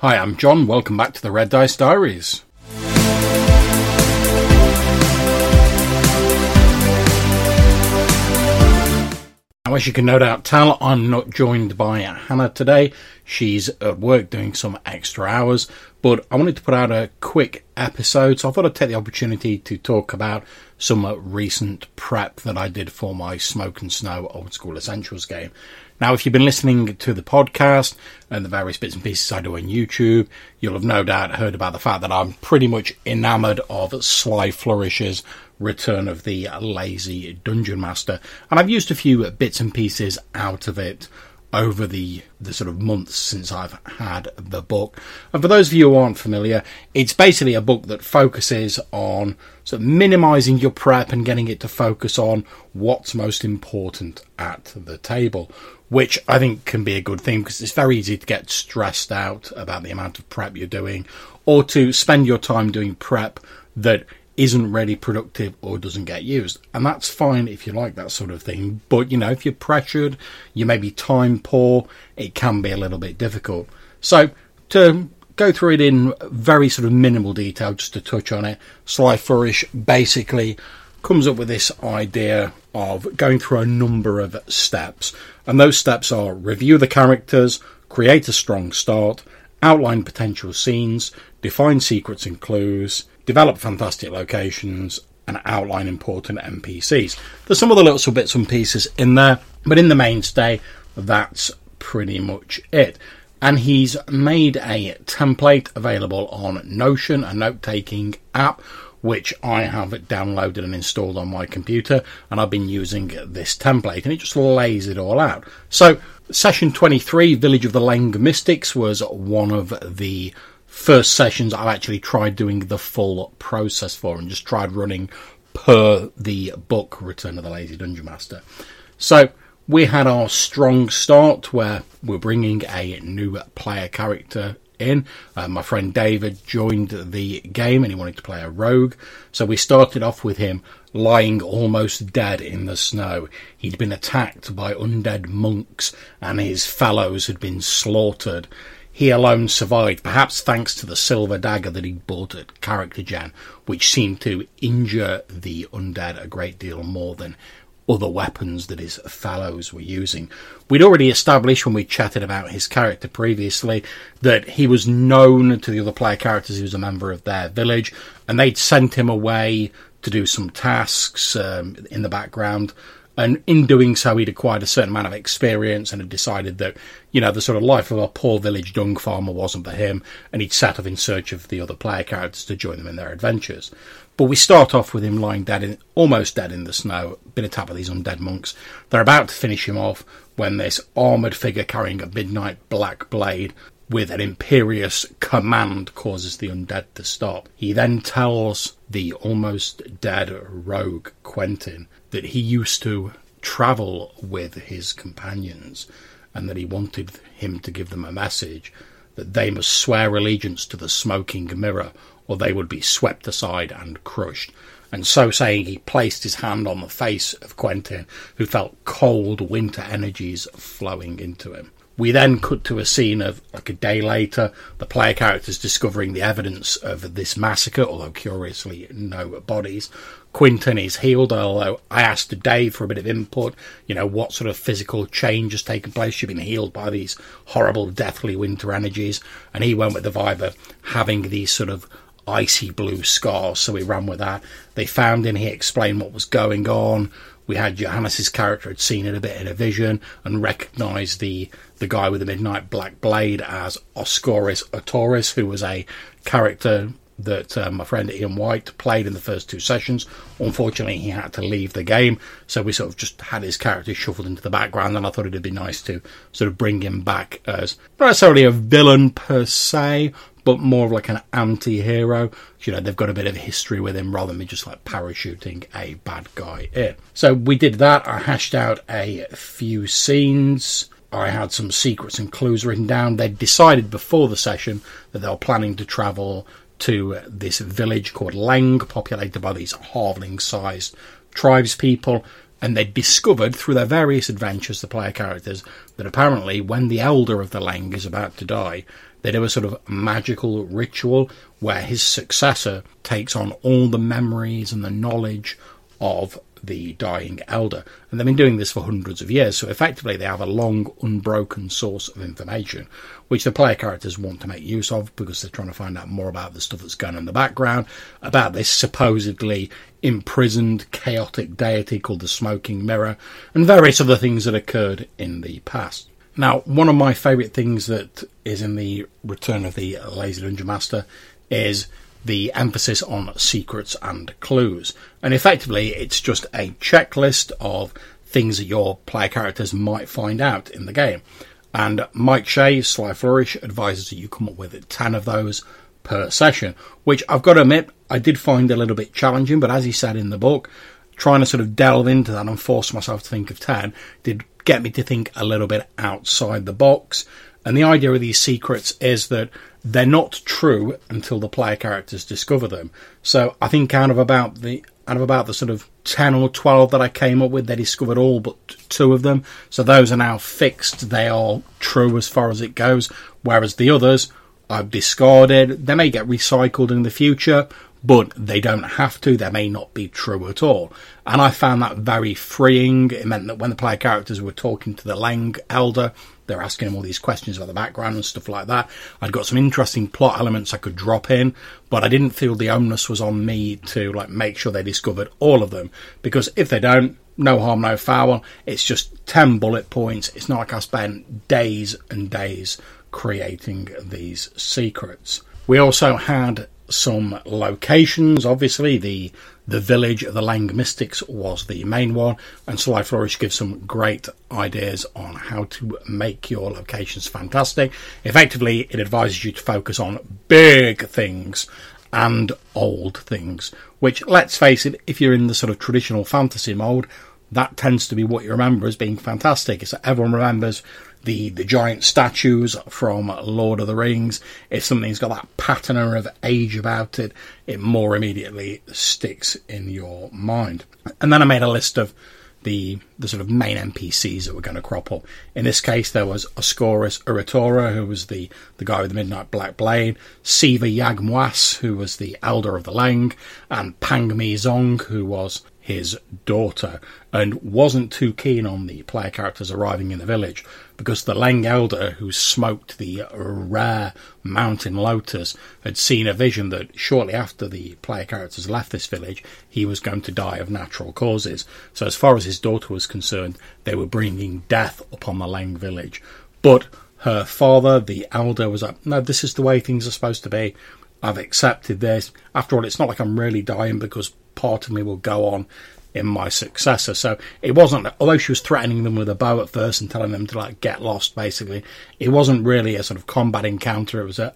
Hi, I'm John. Welcome back to the Red Dice Diaries. Now, as you can no doubt tell, I'm not joined by Hannah today. She's at work doing some extra hours, but I wanted to put out a quick episode, so I thought I'd take the opportunity to talk about some recent prep that I did for my Smoke and Snow Old School Essentials game. Now, if you've been listening to the podcast and the various bits and pieces I do on YouTube, you'll have no doubt heard about the fact that I'm pretty much enamoured of Sly Flourish's Return of the Lazy Dungeon Master, and I've used a few bits and pieces out of it over the the sort of months since I've had the book. And for those of you who aren't familiar, it's basically a book that focuses on sort of minimizing your prep and getting it to focus on what's most important at the table, which I think can be a good thing because it's very easy to get stressed out about the amount of prep you're doing or to spend your time doing prep that isn't really productive or doesn't get used. And that's fine if you like that sort of thing. But, you know, if you're pressured, you may be time poor, it can be a little bit difficult. So, to go through it in very sort of minimal detail, just to touch on it, Sly Flourish basically comes up with this idea of going through a number of steps. And those steps are review the characters, create a strong start, outline potential scenes, define secrets and clues, develop fantastic locations, and outline important NPCs. There's some other little bits and pieces in there, but in the mainstay, that's pretty much it. And he's made a template available on Notion, a note taking app, which I have downloaded and installed on my computer, and I've been using this template, and it just lays it all out. So, session 23, Village of the Leng Mystics, was one of the first sessions I've actually tried doing the full process for and just tried running per the book Return of the Lazy Dungeon Master. So we had our strong start where we're bringing a new player character in. Uh, my friend David joined the game and he wanted to play a rogue. So we started off with him lying almost dead in the snow. He'd been attacked by undead monks and his fellows had been slaughtered he alone survived, perhaps thanks to the silver dagger that he'd bought at Character Gen, which seemed to injure the undead a great deal more than other weapons that his fellows were using. We'd already established when we chatted about his character previously that he was known to the other player characters, he was a member of their village, and they'd sent him away to do some tasks um, in the background and in doing so, he'd acquired a certain amount of experience and had decided that, you know, the sort of life of a poor village dung farmer wasn't for him, and he'd set off in search of the other player characters to join them in their adventures. But we start off with him lying dead, in, almost dead in the snow, been attacked by these undead monks. They're about to finish him off when this armoured figure carrying a midnight black blade with an imperious command causes the undead to stop. He then tells the almost dead rogue Quentin that he used to travel with his companions and that he wanted him to give them a message that they must swear allegiance to the smoking mirror or they would be swept aside and crushed. And so saying, he placed his hand on the face of Quentin, who felt cold winter energies flowing into him. We then cut to a scene of like a day later, the player characters discovering the evidence of this massacre, although curiously no bodies. Quentin is healed, although I asked Dave for a bit of input, you know, what sort of physical change has taken place. You've been healed by these horrible, deathly winter energies, and he went with the vibe of having these sort of icy blue scars, so we ran with that. They found him, he explained what was going on. We had Johannes's character had seen it a bit in a vision and recognised the the guy with the midnight black blade as Oscorus Otoris, who was a character that uh, my friend Ian White played in the first two sessions. Unfortunately, he had to leave the game, so we sort of just had his character shuffled into the background, and I thought it'd be nice to sort of bring him back as not necessarily a villain per se, but more of like an anti-hero. You know, they've got a bit of history with him rather than just like parachuting a bad guy in. So we did that. I hashed out a few scenes. I had some secrets and clues written down. They'd decided before the session that they were planning to travel to this village called Lang, populated by these halfling sized tribes people. And they discovered through their various adventures, the player characters, that apparently when the elder of the Lang is about to die, they do a sort of magical ritual where his successor takes on all the memories and the knowledge of the dying elder. And they've been doing this for hundreds of years, so effectively they have a long, unbroken source of information, which the player characters want to make use of because they're trying to find out more about the stuff that's going on in the background, about this supposedly imprisoned, chaotic deity called the Smoking Mirror, and various other things that occurred in the past. Now, one of my favourite things that is in the Return of the Lazy Dungeon Master is the emphasis on secrets and clues. And effectively, it's just a checklist of things that your player characters might find out in the game. And Mike Shea, Sly Flourish, advises that you come up with 10 of those per session, which I've got to admit, I did find a little bit challenging, but as he said in the book, trying to sort of delve into that and force myself to think of 10 did get me to think a little bit outside the box. And the idea of these secrets is that they're not true until the player characters discover them. So I think out of about the out of about the sort of 10 or 12 that I came up with, they discovered all but two of them. So those are now fixed. They are true as far as it goes. Whereas the others I've discarded. They may get recycled in the future, but they don't have to. They may not be true at all. And I found that very freeing. It meant that when the player characters were talking to the Lang Elder, they're asking him all these questions about the background and stuff like that. I'd got some interesting plot elements I could drop in, but I didn't feel the onus was on me to like make sure they discovered all of them because if they don't, no harm, no foul. It's just ten bullet points. It's not like I spent days and days creating these secrets. We also had some locations. Obviously, the the village of the Leng Mystics was the main one, and Sly Flourish gives some great ideas on how to make your locations fantastic. Effectively, it advises you to focus on big things and old things, which, let's face it, if you're in the sort of traditional fantasy mode, that tends to be what you remember as being fantastic. So everyone remembers the, the giant statues from Lord of the Rings. If something's got that patina of age about it, it more immediately sticks in your mind. And then I made a list of the the sort of main NPCs that were going to crop up. In this case, there was Oscorus Uratora, who was the, the guy with the Midnight Black Blade, Siva Yagmoas, who was the Elder of the Leng, and Pang Mi Zong, who was his daughter, and wasn't too keen on the player characters arriving in the village because the Leng Elder, who smoked the rare mountain lotus, had seen a vision that shortly after the player characters left this village, he was going to die of natural causes. So, as far as his daughter was concerned, they were bringing death upon the Lang village. But her father, the elder, was like, No, this is the way things are supposed to be. I've accepted this. After all, it's not like I'm really dying because part of me will go on in my successor. So it wasn't, although she was threatening them with a bow at first and telling them to like get lost, basically, it wasn't really a sort of combat encounter. It was a,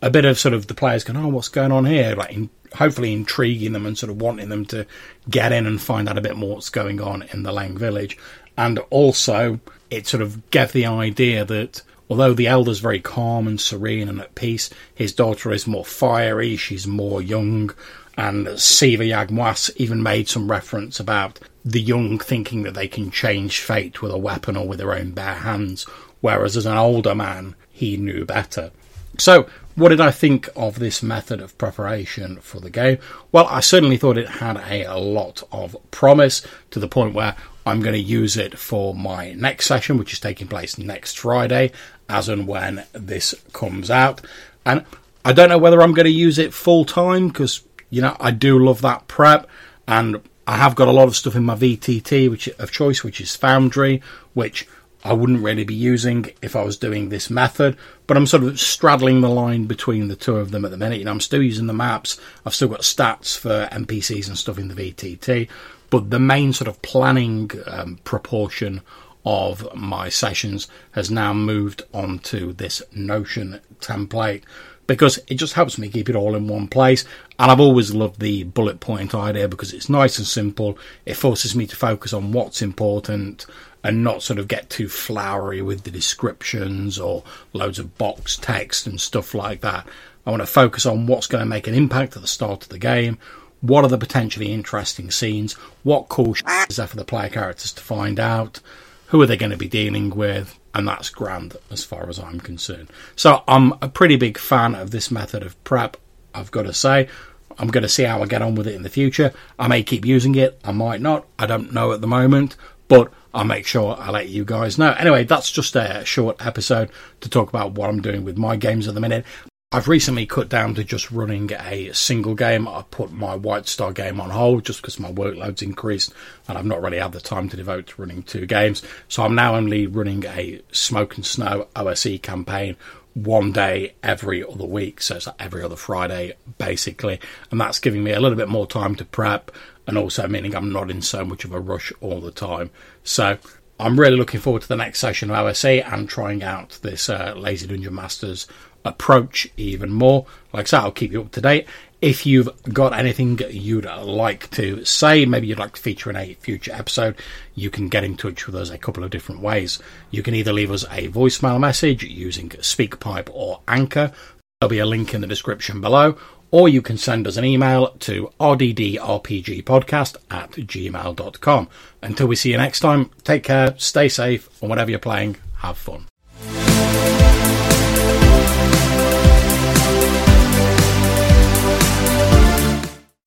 a bit of sort of the players going, oh, what's going on here? Like, in, hopefully intriguing them and sort of wanting them to get in and find out a bit more what's going on in the Lang village. And also, it sort of gave the idea that although the elder's very calm and serene and at peace, his daughter is more fiery, she's more young, and Siva Yagmoas even made some reference about the young thinking that they can change fate with a weapon or with their own bare hands, whereas as an older man, he knew better. So, what did I think of this method of preparation for the game? Well, I certainly thought it had a lot of promise to the point where I'm going to use it for my next session, which is taking place next Friday, as and when this comes out. And I don't know whether I'm going to use it full time because you know, I do love that prep, and I have got a lot of stuff in my VTT which of choice, which is Foundry, which I wouldn't really be using if I was doing this method, but I'm sort of straddling the line between the two of them at the minute. You know, I'm still using the maps. I've still got stats for NPCs and stuff in the VTT, but the main sort of planning um, proportion of my sessions has now moved onto this Notion template, because it just helps me keep it all in one place. And I've always loved the bullet point idea because it's nice and simple. It forces me to focus on what's important and not sort of get too flowery with the descriptions or loads of box text and stuff like that. I want to focus on what's going to make an impact at the start of the game. What are the potentially interesting scenes? What cool is there for the player characters to find out? Who are they going to be dealing with? and that's grand as far as I'm concerned. So I'm a pretty big fan of this method of prep, I've got to say. I'm going to see how I get on with it in the future. I may keep using it, I might not. I don't know at the moment, but I'll make sure I let you guys know. Anyway, that's just a short episode to talk about what I'm doing with my games at the minute. I've recently cut down to just running a single game. I put my White Star game on hold just because my workload's increased and I've not really had the time to devote to running two games. So I'm now only running a Smoke and Snow OSE campaign one day every other week. So it's like every other Friday, basically. And that's giving me a little bit more time to prep and also meaning I'm not in so much of a rush all the time. So I'm really looking forward to the next session of OSE and trying out this uh, Lazy Dungeon Masters approach even more. Like I said, I'll keep you up to date. If you've got anything you'd like to say, maybe you'd like to feature in a future episode, you can get in touch with us a couple of different ways. You can either leave us a voicemail message using SpeakPipe or Anchor. There'll be a link in the description below, or you can send us an email to rddrpgpodcast at gmail.com. Until we see you next time, take care, stay safe, and whatever you're playing, have fun.